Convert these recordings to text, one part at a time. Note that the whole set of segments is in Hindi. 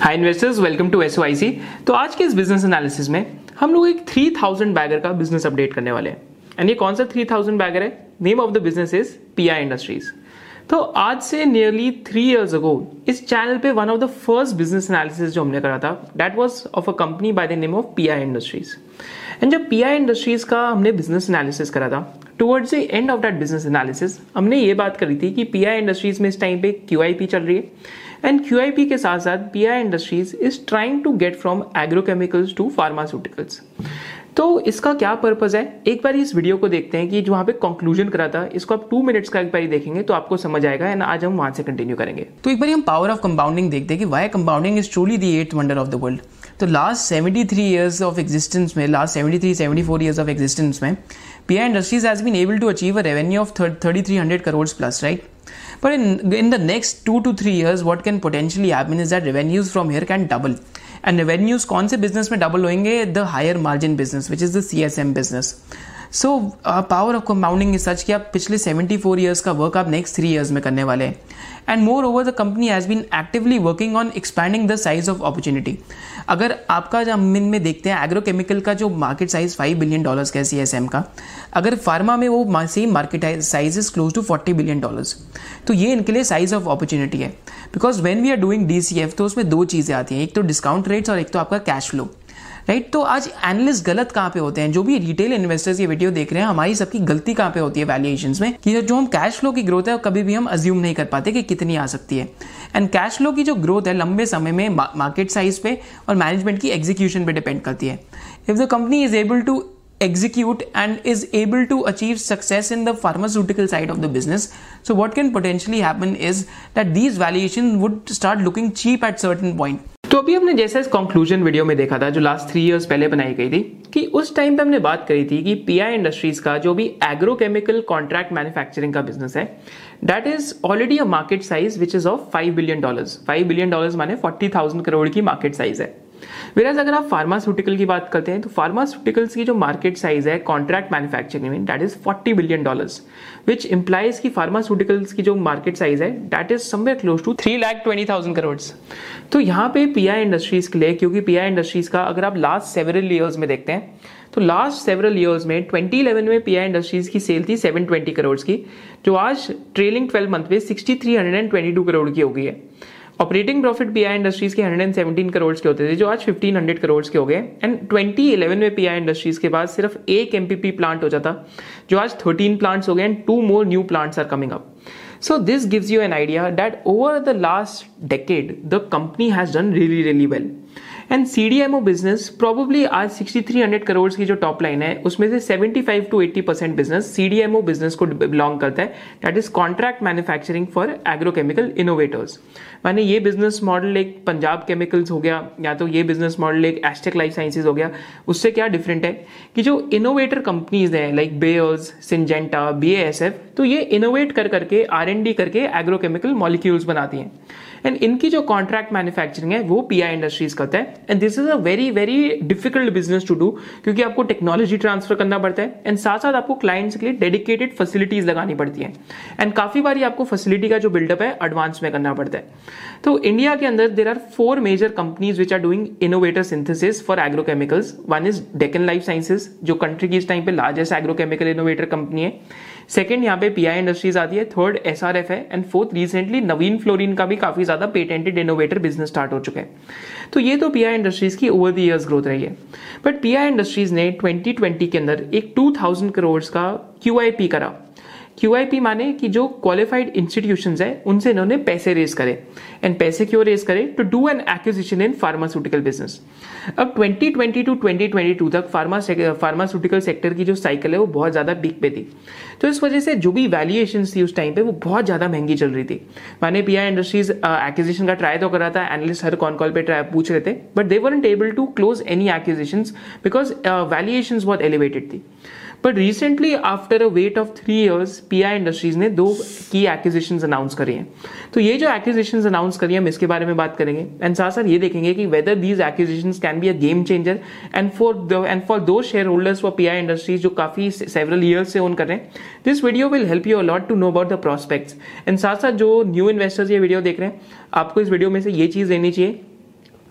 Hi investors welcome to S तो आज के इस बिज़नेस एनालिसिस में हम लोग एक 3000 बैगर का बिज़नेस अपडेट करने वाले हैं। एंड ये कौन सा 3000 बैगर है? Name of the business is PI Industries तो आज से नियरली थ्री इयर्स अगो इस चैनल पे one of the first business analysis जो हमने करा था that was of a company by the name of PI Industries and जब पीआई इंडस्ट्रीज़ का हमने बिज़नेस एनालिसिस करा था towards the end of that business analysis हमने ये बात करी थी कि पीआई इंडस्ट्रीज़ में इस टाइम पे क्यू चल रही है। एंड क्यू के साथ साथ PI Industries is trying to get from agrochemicals to pharmaceuticals तो इसका क्या पर्पज है? एक बार इस वीडियो को देखते हैं कि जो वहाँ पे कंक्लूजन करा था, इसको आप टू मिनट्स का एक बार देखेंगे तो आपको समझ आएगा एंड आज हम वहाँ से कंटिन्यू करेंगे। तो एक बार हम पावर ऑफ़ कंपाउंडिंग देखते हैं कि why compounding is truly the eighth wonder of the world तो लास्ट 73 इयर्स ऑफ़ एग्जिस्टेंस में लास्ट 73 74 इयर्स ऑफ़ एग्जिस्टेंस में PI industries has been able to achieve a revenue of 3300 crore plus right But in, in the next two to three years, what can potentially happen is that revenues from here can double. And revenues कौन से business में double होंगे the higher margin business, which is the CSM business. So power of compounding is such कि आप पिछले 74 ईयर्स का वर्क आप नेक्स्ट थ्री ईयर्स में करने वाले हैं। And moreover the company has been actively working on expanding the size of opportunity अगर आपका जो हम इनमें देखते हैं एग्रोकेमिकल का जो market size five billion dollars का एस एम का, अगर फार्मा में वो same market size is close to forty billion dollars तो ये इनके लिए साइज़ ऑफ़ अपॉर्चुनिटी है। Because when we are doing D C F तो उसमें दो चीज़ें आती हैं, एक तो डिस्काउंट रेट्स और एक तो आपका कैश फ्लो राइट तो आज एनालिस्ट गलत कहाँ पे होते हैं? जो भी रिटेल इन्वेस्टर्स ये वीडियो देख रहे हैं, हमारी सबकी गलती कहाँ पे होती है वैल्यूएशन में? कि जो हम कैश फ्लो की ग्रोथ है कभी भी हम अज्यूम नहीं कर पाते कि कितनी आ सकती है। एंड कैश फ्लो की जो ग्रोथ है, लंबे समय में मार्केट साइज़ पे और मैनेजमेंट की एग्जीक्यूशन पे डिपेंड करती है। If the company is able to execute and is able to achieve success in the pharmaceutical side of the business, so what can potentially happen is that these valuations would start looking cheap at certain point. अभी हमने जैसा इस कंक्लूजन वीडियो में देखा था, जो लास्ट थ्री इयर्स पहले बनाई गई थी, कि उस टाइम पे हमने बात करी थी कि पीआई इंडस्ट्रीज़ का जो भी एग्रोकेमिकल कॉन्ट्रैक्ट मैन्युफैक्चरिंग का बिज़नेस है that is already a market size which is of five billion dollars five billion dollars माने फोर्टी थाउज़ेंड करोड़ की मार्केट साइज़ है। वेराज अगर आप फार्मास्यूटिकल की बात करते हैं तो फार्मास्यूटिकल्स की जो मार्केट साइज़ है कॉन्ट्रैक्ट मैन्युफैक्चरिंग में that is 40 billion dollars which implies की फार्मास्यूटिकल्स की जो मार्केट साइज़ है that is somewhere close to three lakh twenty thousand crore तो यहाँ पे पीआई इंडस्ट्रीज़ के लिए, क्योंकि पीआई इंडस्ट्रीज़ का अगर आप लास्ट सेवरल ईयर्स में देखते हैं तो लास्ट सेवरल ईयर्स में 2011 में पीआई इंडस्ट्रीज़ की सेल थी 720 करोड़ की, जो आज ट्रेलिंग 12 मंथ में 6322 करोड़ की हो गई है। ऑपरेटिंग प्रॉफिट पीआई इंडस्ट्रीज़ के 117 करोड़ के होते थे, जो आज 1500 करोड़ के हो गए। एंड 2011 में पीआई इंडस्ट्रीज़ के बाद सिर्फ़ एक एमपीपी प्लांट हो जाता, जो आज 13 प्लांट्स हो गए and two more new plants are coming up so this gives you an idea that over the last decade, the company has done really really well and C D M O business probably आज 6300 करोड़ की जो टॉप लाइन है, उसमें से 75 to 80 percent business C D M O business को बिलोंग करता है. That is contract manufacturing for agrochemical innovators माने ये बिज़नेस मॉडल एक पंजाब केमिकल्स हो गया, या तो ये बिज़नेस मॉडल एक एस्टेक लाइफ साइंसेज हो गया, उससे क्या डिफरेंट है? कि जो इनोवेटर कंपनीज़ हैं लाइक बेयर्स सिंजेंटा बी तो ये इनोवेट कर करके आर एन डी करके एग्रोकेमिकल मॉलिक्यूल्स बनाती हैं. एंड इनकी जो कॉन्ट्रैक्ट मैन्युफैक्चरिंग है, वो पीआई इंडस्ट्रीज़ करता है। And this is a very very difficult business to do क्योंकि आपको टेक्नोलॉजी ट्रांसफ़र करना पड़ता है। एंड साथ साथ आपको क्लाइंट्स के लिए डेडिकेटेड फैसिलिटीज़ लगानी पड़ती है। एंड काफ़ी बारी आपको फैसिलिटी का जो बिल्डअप है एडवांस में करना पड़ता है। तो इंडिया के अंदर there are four major companies which are doing innovator synthesis for agrochemicals one is Deccan Life Sciences जो कंट्री की इस टाइम पे लार्जेस्ट एग्रोकेमिकल इनोवेटर कंपनी है। सेकंड यहाँ पे पीआई इंडस्ट्रीज़ आती है. थर्ड एस आर एफ़ है. And fourth recently Navin Fluorine का भी काफ़ी ज़्यादा पेटेंटेड इनोवेटर बिज़नेस स्टार्ट हो चुका है. तो ये तो पीआई इंडस्ट्रीज़ की ओवर द ईयर्स ग्रोथ रही है. बट पीआई इंडस्ट्रीज़ ने 2020 के अंदर एक 2000 करोड़ का QIP करा. क्यूआईपी माने कि जो क्वालिफाइड इंस्टीट्यूशन है, उनसे इन्होंने पैसे रेज करे। एंड पैसे क्यों रेज करे? To do an acquisition in pharmaceutical business अब 2020 टू 2022 तक फार्मा फार्मास्यूटिकल सेक्टर की जो साइकिल है, वो बहुत ज़्यादा पीक पे थी। तो इस वजह से जो भी वैल्यूएशन थी उस टाइम पे, वो बहुत ज़्यादा महँगी चल रही थी। मैंने पी आई इंडस्ट्रीज़ एक्विजिशन का ट्राई तो करा था एनालिस्ट हर कॉन कॉल पे ट्राई पूछ रहे थे but they were able to close any acquisition because valuation बहुत एलिवेटेड थी। But recently after a wait of three years PI Industries ने दो की एक्विजिशन अनाउंस करी हैं। तो ये जो एक्विजिशन अनाउंस करी है, हम इसके बारे में बात करेंगे। एंड साथ साथ ये देखेंगे कि whether these acquisition can be a game changer and for and for those shareholders for PI Industries जो काफ़ी सेवरल ईयर्स से ओन कर रहे हैं this video will help you a lot to know about the prospects and साथ साथ जो न्यू इन्वेस्टर्स ये वीडियो देख रहे हैं, आपको इस वीडियो में से ये चीज़ लेनी चाहिए।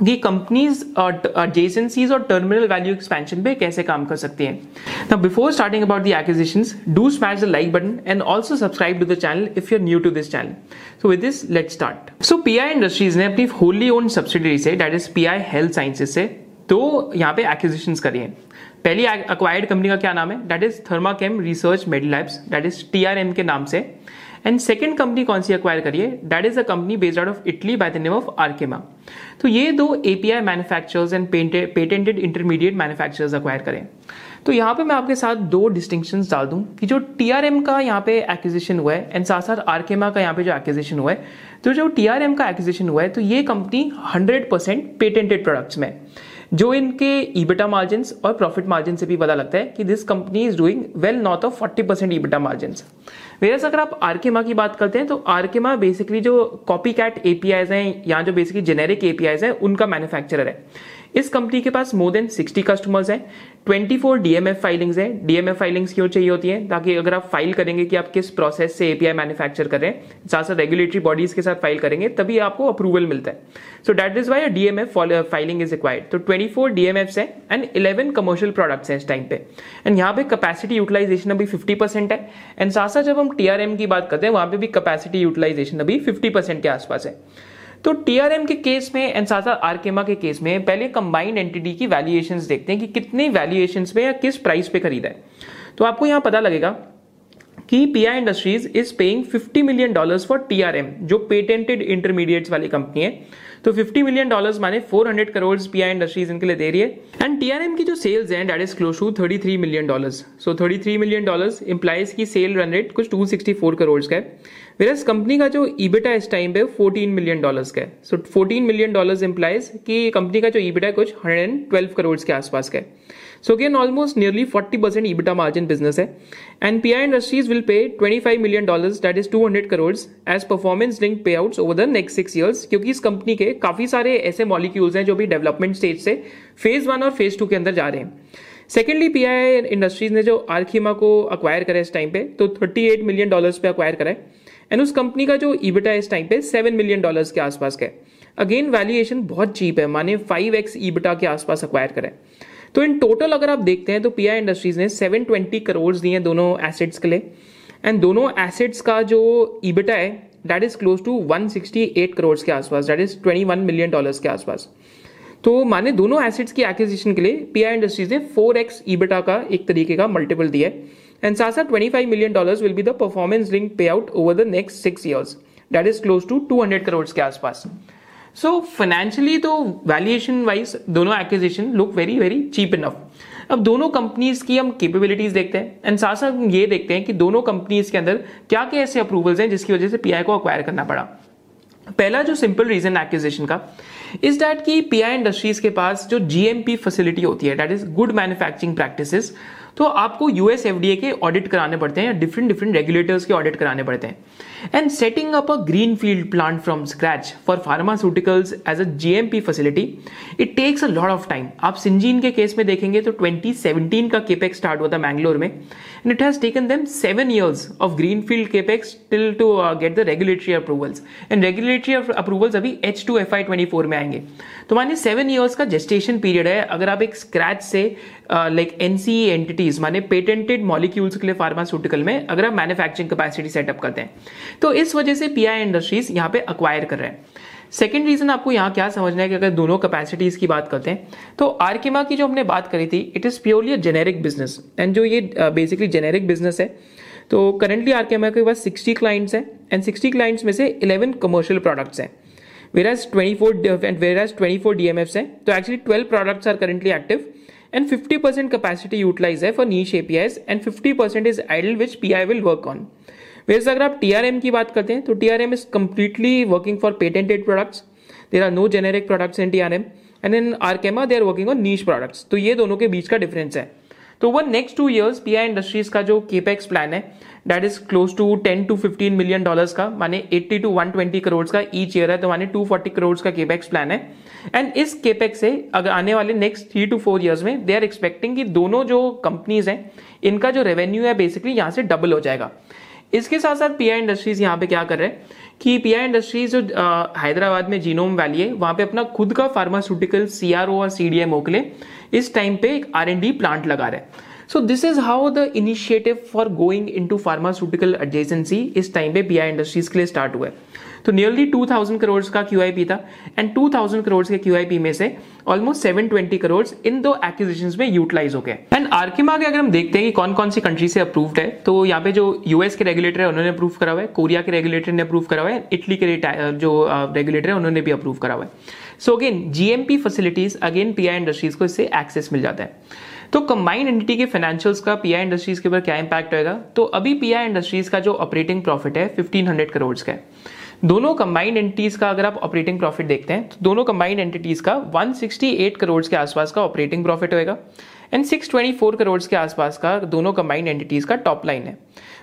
कि कंपनीज़ adjacencies और टर्मिनल वैल्यू एक्सपेंशन पे कैसे काम कर सकती हैं? Now before starting about the acquisitions do smash the like button and also subscribe to the channel if you are new to this channel so with this let's start so PI Industries ने अपनी होली ओन सब्सिडरी से that is PI Health sciences से तो यहाँ पे एक्विजिशंस करी हैं। पहली अक्वायर्ड कंपनी का क्या नाम है? That is Thermachem Research Medilabs that is TRM के नाम से। एंड सेकेंड कंपनी कौन सी अक्वायर करी है? That is a company based out of Italy by the name of Archimica तो ये दो API manufacturers and patented intermediate manufacturers acquire करें। तो यहाँ पे मैं आपके साथ दो डिस्टिंक्शन डाल दूँ कि जो टीआरएम का यहाँ पे एक्विजिशन हुआ है एंड साथ साथ आर्केमा का यहाँ पे जो एक्विजिशन हुआ है तो जो टीआरएम का एक्विजिशन हुआ है तो ये कंपनी 100 परसेंट पेटेंटेड प्रोडक्ट्स में जो इनके ईबिटा मार्जिन और प्रॉफिट मार्जिन से भी पता लगता है कि this company is doing well north of forty percent EBITDA margin versus अगर आप आरकेमा की बात करते हैं तो आरकेमा बेसिकली जो कॉपी कैट एपीआईज हैं, या जो बेसिकली जेनेरिक एपीआईज हैं, उनका मैन्युफैक्चरर है। इस कंपनी के पास मोर देन 60 कस्टमर्स हैं 24 डीएमएफ फाइलिंग्स हैं। डीएमएफ फाइलिंग्स क्यों चाहिए होती है? ताकि अगर आप फ़ाइल करेंगे कि आप किस प्रोसेस से एपीआई मैन्युफैक्चर कर साथ साथ रेगुलेटरी बॉडीज के साथ फ़ाइल करेंगे, तभी आपको अप्रूवल मिलता है। So that is why DMF filing is required तो 24 डीएमएफ है एंड 11 कमर्शियल प्रोडक्ट्स हैं इस टाइम पे। एंड यहाँ पे कैपेसिटी यूटिलाइजेशन अभी 50 परसेंट है। एंड साथ साथ जब हम टीआरएम की बात करते हैं, वहाँ पे भी कैपेसिटी यूटिलाइजेशन अभी 50 परसेंट के आसपास है। तो टीआरएम के केस में एंड साथ साथ आरकेमा के केस में पहले कंबाइंड एंटिटी की वैल्यूएशन देखते हैं कि कितने वैल्यूएशंस पे या किस प्राइस पे खरीदा है। तो आपको यहाँ पता लगेगा कि PI industries is paying 50 million dollars for TRM जो पेटेंटेड इंटरमीडिएट्स वाली कंपनी है। तो 50 मिलियन डॉलर्स माने 400 करोड़ पीआई इंडस्ट्रीज़ इनके लिए दे रही है। एंड टीआरएम की जो सेल्स हैं that is close to 33 million dollars so 33 million dollars implies की सेल रन रेट कुछ 264 करोड़ का है। वेरस कंपनी का जो ईबिटा इस टाइम पे 14 मिलियन डॉलर्स का है। सो 14 मिलियन डॉलर्स इंप्लाइज कि कंपनी का जो ईबिटा कुछ 112 करोड़ के आसपास का है। So again almost nearly 40 percent EBITDA margin business है। And PI Industries will pay 25 million dollars that is 200 crore as performance link payouts over the next six years क्योंकि इस कंपनी के काफ़ी सारे ऐसे मॉलिक्यूल्स हैं जो भी डेवलपमेंट स्टेज से फ़ेज़ वन और फ़ेज़ टू के अंदर जा रहे हैं। सेकेंडली पीआई इंडस्ट्रीज़ ने जो आर्खीमा को अक्वायर करा इस टाइम पे तो 38 मिलियन डॉलर्स पे अक्वायर करा है। एंड उस कंपनी का जो ईबिटा इस टाइम पे सेवन मिलियन डॉलर्स के आसपास का है। अगेन वैल्यूएशन बहुत चीप है, माने फाइव एक्स ईबिटा के आसपास अक्वायर करें तो इन टोटल अगर आप देखते हैं तो पीआई इंडस्ट्रीज़ ने सेवन ट्वेंटी करोड़ दिए हैं दोनों एसेट्स के लिए। एंड दोनों एसेट्स का जो ईबिटा है that is close to one sixty eight crore के आसपास that is twenty one million dollars के आसपास तो माने दोनों एसेट्स की एक्विजिशन के लिए पीआई इंडस्ट्रीज़ ने फोर एक्स ईबिटा का एक तरीके का मल्टीपल दिया है And Sasa 25 million dollars will be the performance linked payout over the next six years. That is close to 200 crores के आसपास. सो फाइनेंशियली तो वैल्यूएशन वाइज दोनों acquisition look very very cheap enough अब दोनों कंपनीज़ की हम कैपेबिलिटीज देखते हैं एंड साथ साथ ये देखते हैं कि दोनों कंपनीज़ के अंदर क्या क्या ऐसे अप्रूवल्स हैं जिसकी वजह से पीआई को अक्वायर करना पड़ा। पहला जो सिंपल रीजन एक्विजिशन का इज़ दैट कि पीआई इंडस्ट्रीज़ के पास जो जीएमपी फैसिलिटी होती है that is good manufacturing practices तो आपको यूएस एफडीए के ऑडिट कराने पड़ते हैं या डिफरेंट डिफरेंट रेगुलेटर्स के ऑडिट कराने पड़ते हैं। Setting up a green field plant from scratch for pharmaceuticals as a GMP facility it takes a lot of time आप सिंजीन के केस में देखेंगे तो 2017 का केपेक स्टार्ट हुआ था मैंगलोर में and it has taken them seven years of green field capex till to get the regulatory approvals and regulatory approvals अभी H two F I twenty four में आएँगे. तो मानिए सेवन ईयर्स का जेस्टेशन पीरियड है। अगर आप एक स्क्रैच से लाइक एनसीई एंटिटीज माने पेटेंटेड मॉलिक्यूल्स के लिए फार्मास्यूटिकल में, अगर आप मैन्युफैक्चरिंग कैपेसिटी सेटअप करते हैं तो इस वजह से पीआई इंडस्ट्रीज़ यहाँ पे अक्वायर कर रहे हैं। सेकेंड रीजन आपको यहाँ क्या समझना है कि अगर दोनों कैपेसिटीज की बात करते हैं तो आर्किमा की जो हमने बात करी थी it is purely a generic business and जो ये बेसिकली जेनेरिक बिज़नेस है तो करंटली आर्किमा के पास 60 क्लाइंट्स हैं एंड 60 क्लाइंट्स में से 11 कमर्शियल प्रोडक्ट्स हैं। Whereas 24 and whereas 24 DMFs हैं तो actually 12 products are currently active, and 50% capacity utilized है for niche APIs and 50% is idle, which PI will work on. Whereas अगर आप TRM की बात करते हैं तो TRM is completely working for patented products. There are no generic products in TRM and in Arkema, they are working on niche products. तो ये दोनों के बीच का डिफरेंस है तो one next two years PI Industries का जो केपेक्स प्लान है that is close to 10 to 15 million dollars का, माने 80 टू 120 करोड़ का ईच ईयर है तो माने 240 करोड़ का केपेक्स प्लान है एंड इस केपेक्स से, अगर आने वाले next three to four years में दे आर एक्सपेक्टिंग कि दोनों जो कंपनीज़ हैं, इनका जो रेवेन्यू है बेसिकली यहाँ से डबल हो जाएगा इसके साथ साथ पीआई इंडस्ट्रीज़ यहाँ पे क्या कर रहे हैं कि पीआई इंडस्ट्रीज़ जो हैदराबाद में जीनोम वैली है, वहाँ पे अपना खुद का फार्मास्यूटिकल सीआरओ और सीडीएमओ के लिए इस टाइम पे एक आर एन डी प्लांट लगा रहे हैं। So this is how the initiative for going into pharmaceutical adjacency इस टाइम पे पीआई इंडस्ट्रीज़ के लिए स्टार्ट हुआ है। तो नियरली 2000 करोड़ का क्यूआईपी था एंड 2000 करोड़ के क्यू में से ऑलमोस्ट 720 करोड़ इन दो एक्विजिशन में यूटिलाइज हो गए एंड आर्किमा के अगर हम देखते हैं कि कौन कौन सी कंट्री से अप्रूव्ड है तो यहाँ पे जो यूएस के रेगुलेटर है, उन्होंने अप्रूव करा हुआ है कोरिया के रेगुलेटर ने अप्रूव करा हुआ है इटली के जो रेगुलेटर है, उन्होंने भी अप्रूव करा हुआ है। So again GMP facilities again PI Industries को इससे एक्सेस मिल जाता है। तो कंबाइंड एंटिटी के फाइनेंशियल्स का पीआई इंडस्ट्रीज़ के ऊपर क्या इंपैक्ट होगा तो अभी पीआई इंडस्ट्रीज़ का जो ऑपरेटिंग प्रॉफिट है 1500 करोड़ का है। दोनों कंबाइंड एंटिटीज का अगर आप ऑपरेटिंग प्रॉफिट देखते हैं तो दोनों कंबाइंड एंटिटीज का 168 करोड़ के आसपास का ऑपरेटिंग प्रॉफिट होएगा एंड 624 करोड़ के आसपास का दोनों कंबाइंड एंटिटीज का टॉप लाइन है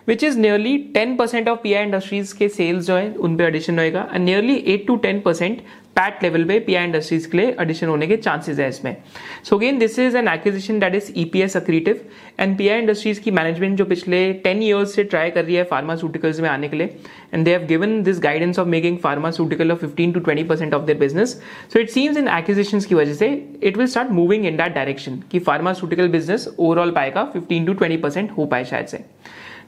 which is nearly 10 percent of PI Industries के सेल्स जो है, उन पे एडिशन होएगा and nearly 8 to 10 percent PAT level पे पीआई इंडस्ट्रीज़ के लिए एडिशन होने के चांसेस है इसमें। So again this is an acquisition that is EPS accretive and PI Industries की मैनेजमेंट जो पिछले टेन ईयर्स से ट्राई कर रही है फार्मास्यूटिकल्स में आने के लिए and they have given this guidance of making pharmaceutical of fifteen to twenty percent of their business so it seems in acquisition की वजह से it will start moving in that direction कि फार्मास्यूटिकल बिज़नेस ओवरऑल पाएगा फिफ्टीन टू ट्वेंटी परसेंट हो पाए शायद से।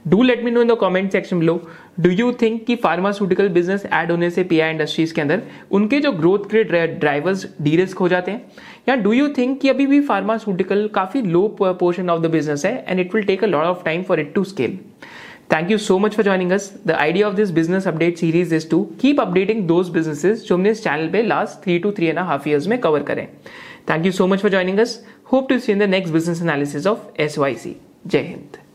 Do let me know in the comment section below do you think कि फार्मास्यूटिकल बिज़नेस ऐड होने से पीआई इंडस्ट्रीज़ के अंदर उनके जो ग्रोथ के ड्राइवर्स डी रिस्क हो जाते हैं? या डू यू थिंक कि अभी भी फार्मास्यूटिकल काफ़ी low portion of the business है and it will take a lot of time for it to scale Thank you so much for joining us. The idea of this business update series is to keep updating those businesses जो हमने इस चैनल पे last three to three and half years में कवर करें. Thank you so much for joining us hope to see in the next business analysis of S Y C Jai Hind